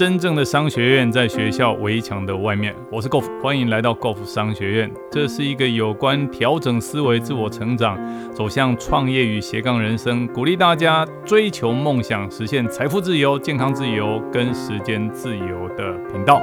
真正的商学院在学校围墙的外面。我是 Golf，欢迎来到 Golf 商学院。这是一个有关调整思维、自我成长、走向创业与斜杠人生，鼓励大家追求梦想、实现财富自由、健康自由跟时间自由的频道。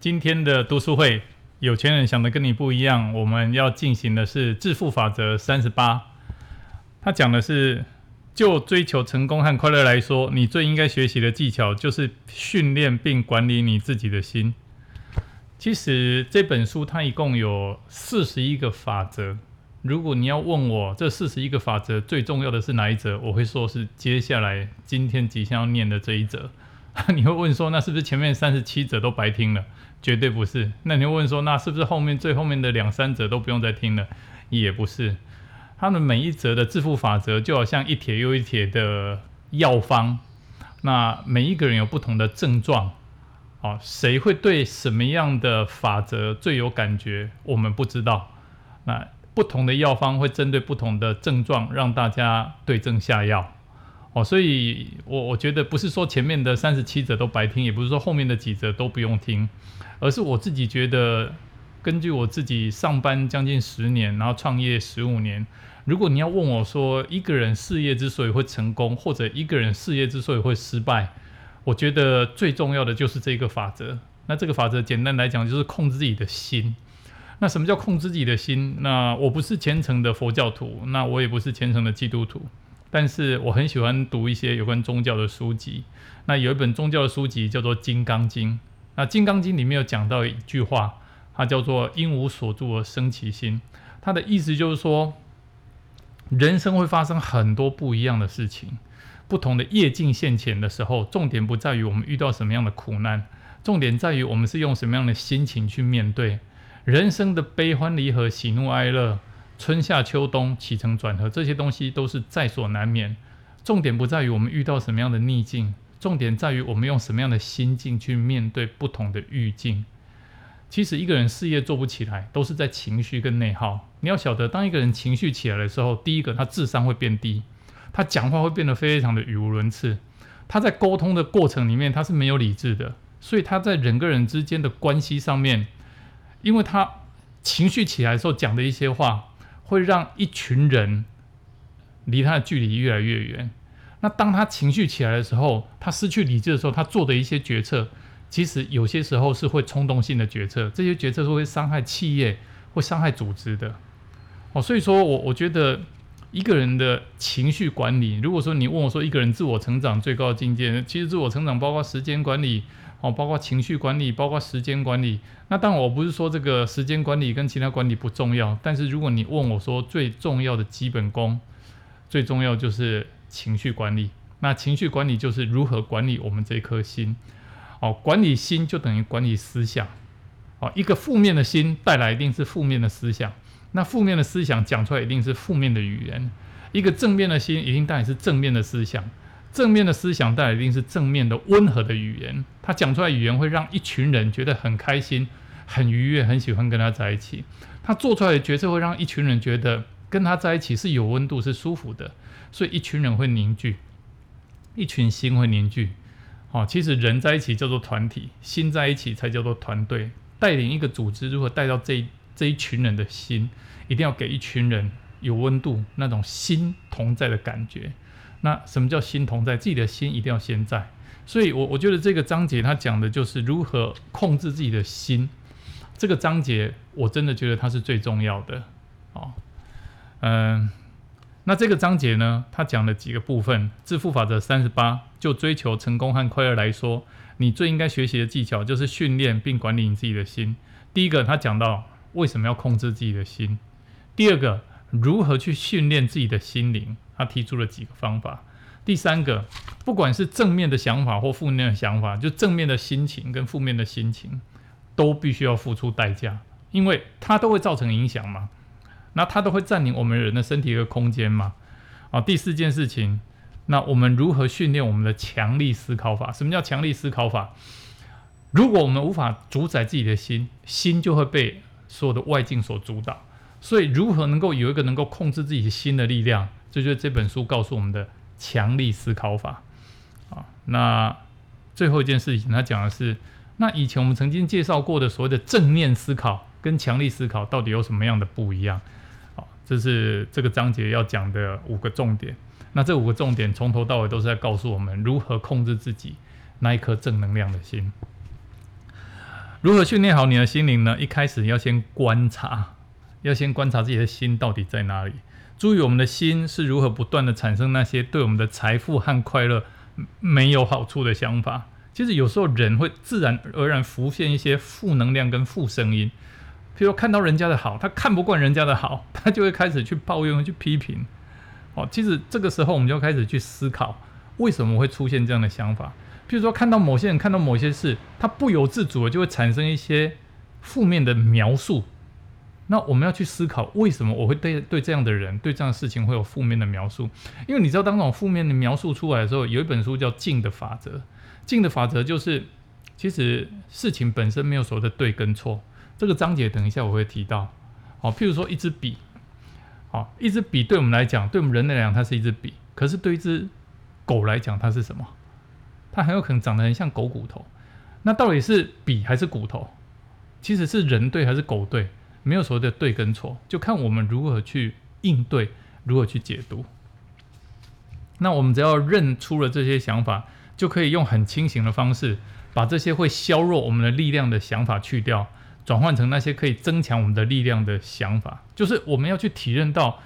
今天的读书会，有钱人想的跟你不一样。我们要进行的是致富法则三十八，他讲的是。就追求成功和快乐来说，你最应该学习的技巧就是训练并管理你自己的心。其实这本书它一共有四十一个法则。如果你要问我这四十一个法则最重要的是哪一则，我会说是接下来今天即将要念的这一则。你会问说，那是不是前面三十七则都白听了？绝对不是。那你会问说，那是不是后面最后面的两三则都不用再听了？也不是。他们每一则的致富法则就好像一帖又一帖的药方，那每一个人有不同的症状，哦，谁会对什么样的法则最有感觉？我们不知道。那不同的药方会针对不同的症状，让大家对症下药。哦，所以我我觉得不是说前面的三十七则都白听，也不是说后面的几则都不用听，而是我自己觉得，根据我自己上班将近十年，然后创业十五年。如果你要问我说，一个人事业之所以会成功，或者一个人事业之所以会失败，我觉得最重要的就是这个法则。那这个法则简单来讲，就是控制自己的心。那什么叫控制自己的心？那我不是虔诚的佛教徒，那我也不是虔诚的基督徒，但是我很喜欢读一些有关宗教的书籍。那有一本宗教的书籍叫做《金刚经》。那《金刚经》里面有讲到一句话，它叫做“因无所住而生其心”。它的意思就是说。人生会发生很多不一样的事情，不同的业境现前的时候，重点不在于我们遇到什么样的苦难，重点在于我们是用什么样的心情去面对人生的悲欢离合、喜怒哀乐、春夏秋冬、起承转合，这些东西都是在所难免。重点不在于我们遇到什么样的逆境，重点在于我们用什么样的心境去面对不同的遇境。其实一个人事业做不起来，都是在情绪跟内耗。你要晓得，当一个人情绪起来的时候，第一个他智商会变低，他讲话会变得非常的语无伦次，他在沟通的过程里面他是没有理智的，所以他在人跟人之间的关系上面，因为他情绪起来的时候讲的一些话，会让一群人离他的距离越来越远。那当他情绪起来的时候，他失去理智的时候，他做的一些决策。其实有些时候是会冲动性的决策，这些决策是会伤害企业、会伤害组织的。哦，所以说我我觉得一个人的情绪管理，如果说你问我说一个人自我成长最高境界，其实自我成长包括时间管理，哦，包括情绪管理，包括时间管理。那当然我不是说这个时间管理跟其他管理不重要，但是如果你问我说最重要的基本功，最重要就是情绪管理。那情绪管理就是如何管理我们这颗心。哦，管理心就等于管理思想。哦，一个负面的心带来一定是负面的思想，那负面的思想讲出来一定是负面的语言。一个正面的心一定带来是正面的思想，正面的思想带来一定是正面的温和的语言。他讲出来语言会让一群人觉得很开心、很愉悦、很喜欢跟他在一起。他做出来的决策会让一群人觉得跟他在一起是有温度、是舒服的，所以一群人会凝聚，一群心会凝聚。哦，其实人在一起叫做团体，心在一起才叫做团队。带领一个组织，如果带到这这一群人的心，一定要给一群人有温度，那种心同在的感觉。那什么叫心同在？自己的心一定要先在。所以，我我觉得这个章节它讲的就是如何控制自己的心。这个章节我真的觉得它是最重要的。哦，嗯。那这个章节呢，它讲了几个部分。致富法则三十八，就追求成功和快乐来说，你最应该学习的技巧就是训练并管理你自己的心。第一个，他讲到为什么要控制自己的心；第二个，如何去训练自己的心灵，他提出了几个方法；第三个，不管是正面的想法或负面的想法，就正面的心情跟负面的心情，都必须要付出代价，因为它都会造成影响嘛。那它都会占领我们人的身体一个空间嘛？啊，第四件事情，那我们如何训练我们的强力思考法？什么叫强力思考法？如果我们无法主宰自己的心，心就会被所有的外境所主导。所以，如何能够有一个能够控制自己心的力量？这就是这本书告诉我们的强力思考法啊。那最后一件事情，他讲的是，那以前我们曾经介绍过的所谓的正念思考跟强力思考到底有什么样的不一样？好，这是这个章节要讲的五个重点。那这五个重点从头到尾都是在告诉我们如何控制自己那一颗正能量的心。如何训练好你的心灵呢？一开始要先观察，要先观察自己的心到底在哪里。注意我们的心是如何不断的产生那些对我们的财富和快乐没有好处的想法。其实有时候人会自然而然浮现一些负能量跟负声音，譬如说看到人家的好，他看不惯人家的好，他就会开始去抱怨、去批评。哦，其实这个时候我们就开始去思考，为什么会出现这样的想法？譬如说，看到某些人看到某些事，他不由自主的就会产生一些负面的描述。那我们要去思考，为什么我会对对这样的人、对这样的事情会有负面的描述？因为你知道，当这种负面的描述出来的时候，有一本书叫《静的法则》。静的法则就是，其实事情本身没有所谓的对跟错。这个章节等一下我会提到。好，譬如说一支笔，好，一支笔对我们来讲，对我们人类来讲，它是一支笔。可是对一只狗来讲，它是什么？它很有可能长得很像狗骨头，那到底是笔还是骨头？其实是人对还是狗对？没有所谓的对跟错，就看我们如何去应对，如何去解读。那我们只要认出了这些想法，就可以用很清醒的方式，把这些会削弱我们的力量的想法去掉，转换成那些可以增强我们的力量的想法。就是我们要去体认到，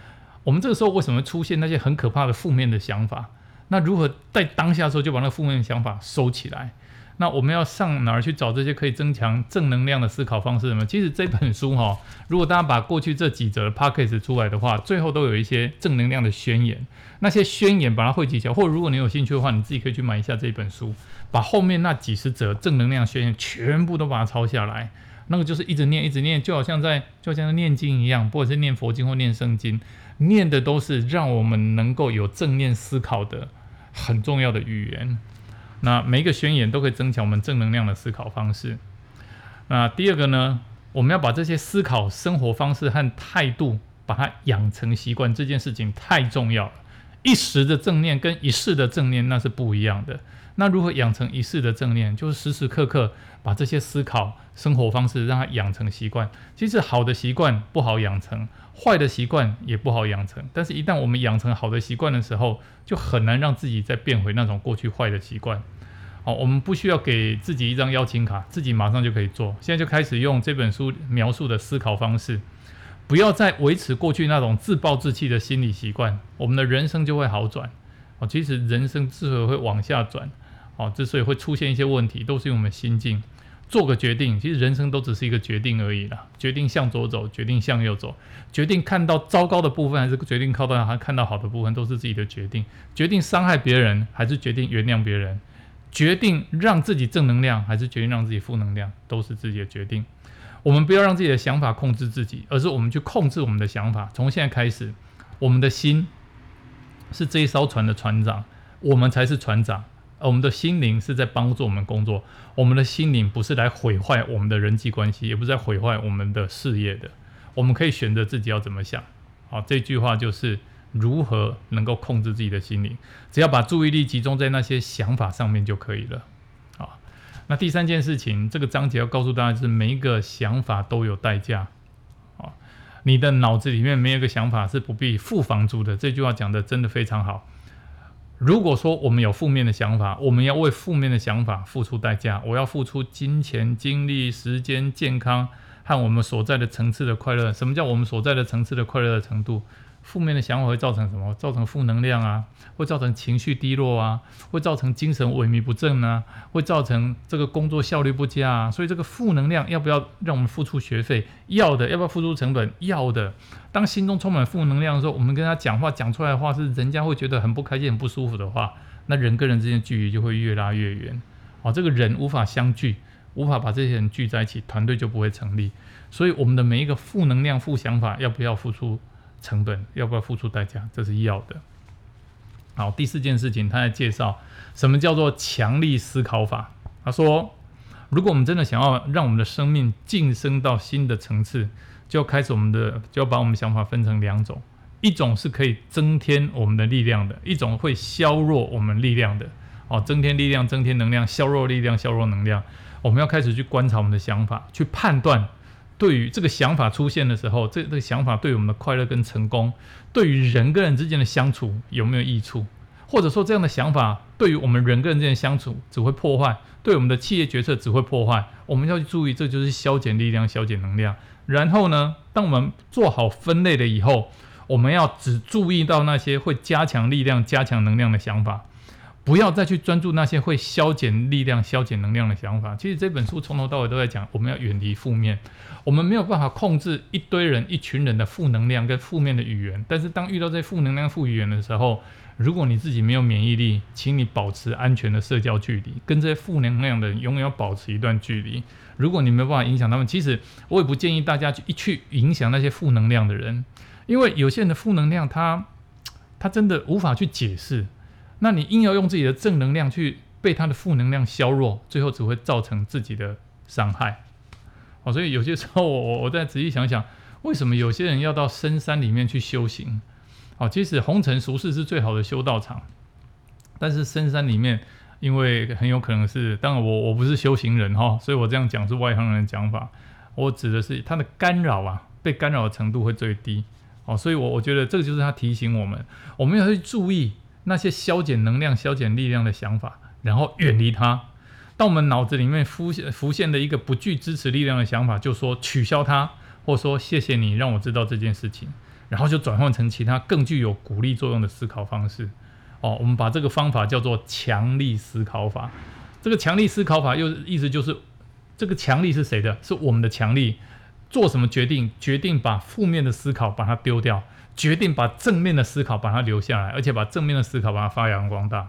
我们这个时候为什么出现那些很可怕的负面的想法。那如何在当下的时候就把那负面的想法收起来？那我们要上哪儿去找这些可以增强正能量的思考方式呢？其实这本书哈，如果大家把过去这几则 p o c k e 出来的话，最后都有一些正能量的宣言。那些宣言把它汇集起来，或者如果你有兴趣的话，你自己可以去买一下这本书，把后面那几十则正能量宣言全部都把它抄下来。那个就是一直念，一直念，就好像在就像在念经一样，不管是念佛经或念圣经，念的都是让我们能够有正念思考的。很重要的语言，那每一个宣言都可以增强我们正能量的思考方式。那第二个呢，我们要把这些思考生活方式和态度，把它养成习惯，这件事情太重要了。一时的正念跟一世的正念那是不一样的。那如何养成一世的正念？就是时时刻刻把这些思考生活方式让它养成习惯。其实好的习惯不好养成。坏的习惯也不好养成，但是，一旦我们养成好的习惯的时候，就很难让自己再变回那种过去坏的习惯。好，我们不需要给自己一张邀请卡，自己马上就可以做。现在就开始用这本书描述的思考方式，不要再维持过去那种自暴自弃的心理习惯，我们的人生就会好转。哦，其实人生之所以会往下转，哦，之所以会出现一些问题，都是因为我们心境。做个决定，其实人生都只是一个决定而已啦。决定向左走，决定向右走，决定看到糟糕的部分，还是决定靠到还看到好的部分，都是自己的决定。决定伤害别人，还是决定原谅别人？决定让自己正能量，还是决定让自己负能量，都是自己的决定。我们不要让自己的想法控制自己，而是我们去控制我们的想法。从现在开始，我们的心是这一艘船的船长，我们才是船长。我们的心灵是在帮助我们工作，我们的心灵不是来毁坏我们的人际关系，也不是在毁坏我们的事业的。我们可以选择自己要怎么想。好，这句话就是如何能够控制自己的心灵，只要把注意力集中在那些想法上面就可以了。好，那第三件事情，这个章节要告诉大家是每一个想法都有代价。好，你的脑子里面没有一个想法是不必付房租的。这句话讲的真的非常好。如果说我们有负面的想法，我们要为负面的想法付出代价。我要付出金钱、精力、时间、健康和我们所在的层次的快乐。什么叫我们所在的层次的快乐的程度？负面的想法会造成什么？造成负能量啊，会造成情绪低落啊，会造成精神萎靡不振啊，会造成这个工作效率不佳啊。所以这个负能量要不要让我们付出学费？要的。要不要付出成本？要的。当心中充满负能量的时候，我们跟他讲话讲出来的话是人家会觉得很不开心、很不舒服的话，那人跟人之间距离就会越拉越远。哦，这个人无法相聚，无法把这些人聚在一起，团队就不会成立。所以我们的每一个负能量、负想法，要不要付出？成本要不要付出代价？这是要的。好，第四件事情，他在介绍什么叫做强力思考法。他说，如果我们真的想要让我们的生命晋升到新的层次，就要开始我们的，就要把我们想法分成两种：一种是可以增添我们的力量的，一种会削弱我们力量的。哦，增添力量，增添能量，削弱力量，削弱能量。我们要开始去观察我们的想法，去判断，对于这个想法出现的时候，这这个想法对我们的快乐跟成功，对于人跟人之间的相处有没有益处？或者说这样的想法对于我们人跟人之间相处只会破坏，对我们的企业决策只会破坏。我们要去注意，这就是消减力量、消减能量。然后呢，当我们做好分类了以后，我们要只注意到那些会加强力量、加强能量的想法。不要再去专注那些会消减力量、消减能量的想法。其实这本书从头到尾都在讲，我们要远离负面。我们没有办法控制一堆人、一群人的负能量跟负面的语言。但是当遇到这负能量、负语言的时候，如果你自己没有免疫力，请你保持安全的社交距离，跟这些负能量的人永远要保持一段距离。如果你没有办法影响他们，其实我也不建议大家去一去影响那些负能量的人，因为有些人的负能量，他他真的无法去解释。那你硬要用自己的正能量去被他的负能量削弱，最后只会造成自己的伤害。哦，所以有些时候我我我再仔细想想，为什么有些人要到深山里面去修行？哦，即使红尘俗世是最好的修道场，但是深山里面，因为很有可能是，当然我我不是修行人哈，所以我这样讲是外行人的讲法。我指的是他的干扰啊，被干扰的程度会最低。哦，所以我我觉得这个就是他提醒我们，我们要去注意。那些消减能量、消减力量的想法，然后远离它。当我们脑子里面浮现浮现的一个不具支持力量的想法，就说取消它，或说谢谢你让我知道这件事情，然后就转换成其他更具有鼓励作用的思考方式。哦，我们把这个方法叫做强力思考法。这个强力思考法又意思就是，这个强力是谁的？是我们的强力。做什么决定？决定把负面的思考把它丢掉。决定把正面的思考把它留下来，而且把正面的思考把它发扬光大。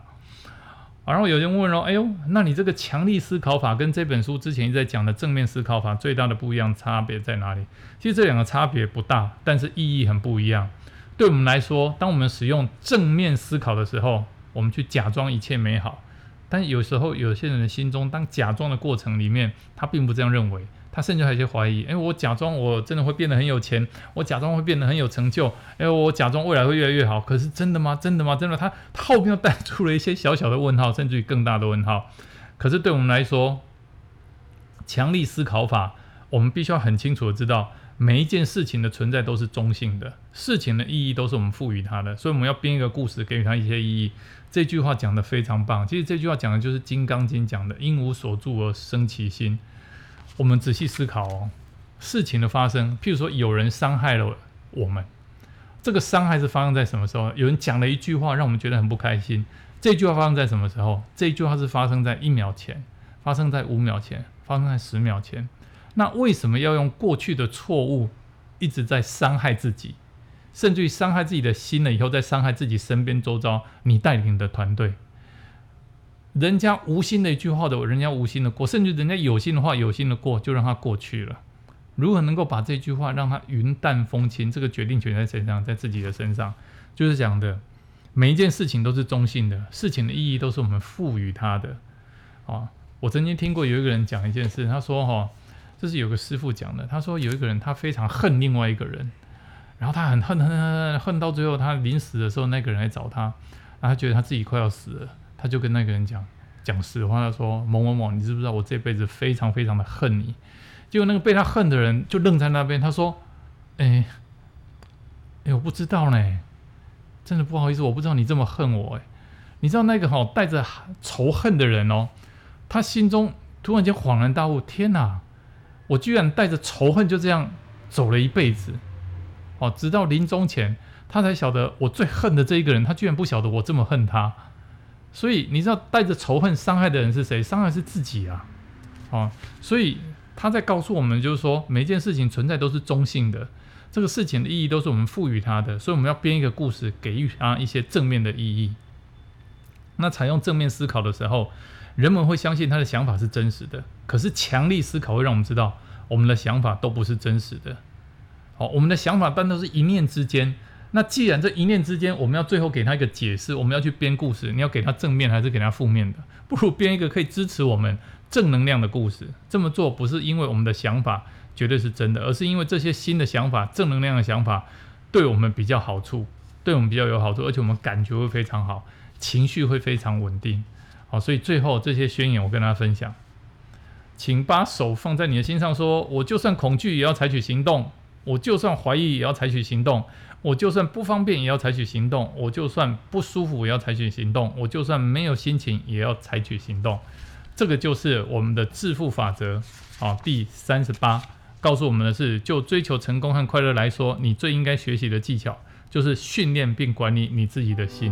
然后有人问喽：“哎呦，那你这个强力思考法跟这本书之前一直在讲的正面思考法最大的不一样差别在哪里？”其实这两个差别不大，但是意义很不一样。对我们来说，当我们使用正面思考的时候，我们去假装一切美好；但有时候有些人的心中，当假装的过程里面，他并不这样认为。他甚至还有些怀疑，哎，我假装我真的会变得很有钱，我假装会变得很有成就，哎，我假装未来会越来越好，可是真的吗？真的吗？真的？他他后面又带出了一些小小的问号，甚至于更大的问号。可是对我们来说，强力思考法，我们必须要很清楚的知道，每一件事情的存在都是中性的，事情的意义都是我们赋予它的，所以我们要编一个故事，给予它一些意义。这句话讲的非常棒，其实这句话讲的就是《金刚经》讲的“因无所住而生其心”。我们仔细思考哦，事情的发生，譬如说有人伤害了我们，这个伤害是发生在什么时候？有人讲了一句话，让我们觉得很不开心。这句话发生在什么时候？这句话是发生在一秒前，发生在五秒前，发生在十秒前。那为什么要用过去的错误一直在伤害自己，甚至于伤害自己的心了以后，再伤害自己身边周遭你带领的团队？人家无心的一句话的，人家无心的过，甚至人家有心的话，有心的过，就让他过去了。如何能够把这句话让他云淡风轻？这个决定权在身上？在自己的身上。就是讲的，每一件事情都是中性的，事情的意义都是我们赋予它的。啊，我曾经听过有一个人讲一件事，他说：“哈，这是有个师傅讲的。他说有一个人他非常恨另外一个人，然后他很恨恨恨恨到最后，他临死的时候，那个人来找他，然后他觉得他自己快要死了。”他就跟那个人讲讲实话，他说某某某，你知不知道我这辈子非常非常的恨你？结果那个被他恨的人就愣在那边，他说：“哎，哎，我不知道呢，真的不好意思，我不知道你这么恨我。哎，你知道那个哈带着仇恨的人哦，他心中突然间恍然大悟，天哪，我居然带着仇恨就这样走了一辈子。哦，直到临终前，他才晓得我最恨的这一个人，他居然不晓得我这么恨他。”所以你知道带着仇恨伤害的人是谁？伤害是自己啊！哦，所以他在告诉我们，就是说每件事情存在都是中性的，这个事情的意义都是我们赋予它的，所以我们要编一个故事，给予它一些正面的意义。那采用正面思考的时候，人们会相信他的想法是真实的。可是强力思考会让我们知道，我们的想法都不是真实的。好，我们的想法但都是一念之间。那既然这一念之间，我们要最后给他一个解释，我们要去编故事，你要给他正面还是给他负面的？不如编一个可以支持我们正能量的故事。这么做不是因为我们的想法绝对是真的，而是因为这些新的想法、正能量的想法对我们比较好处，对我们比较有好处，而且我们感觉会非常好，情绪会非常稳定。好，所以最后这些宣言我跟大家分享，请把手放在你的心上，说我就算恐惧也要采取行动，我就算怀疑也要采取行动，我就算不方便也要采取行动，我就算不舒服也要采取行动，我就算没有心情也要采取行动。这个就是我们的致富法则，好，第三十八告诉我们的是，就追求成功和快乐来说，你最应该学习的技巧就是训练并管理你自己的心。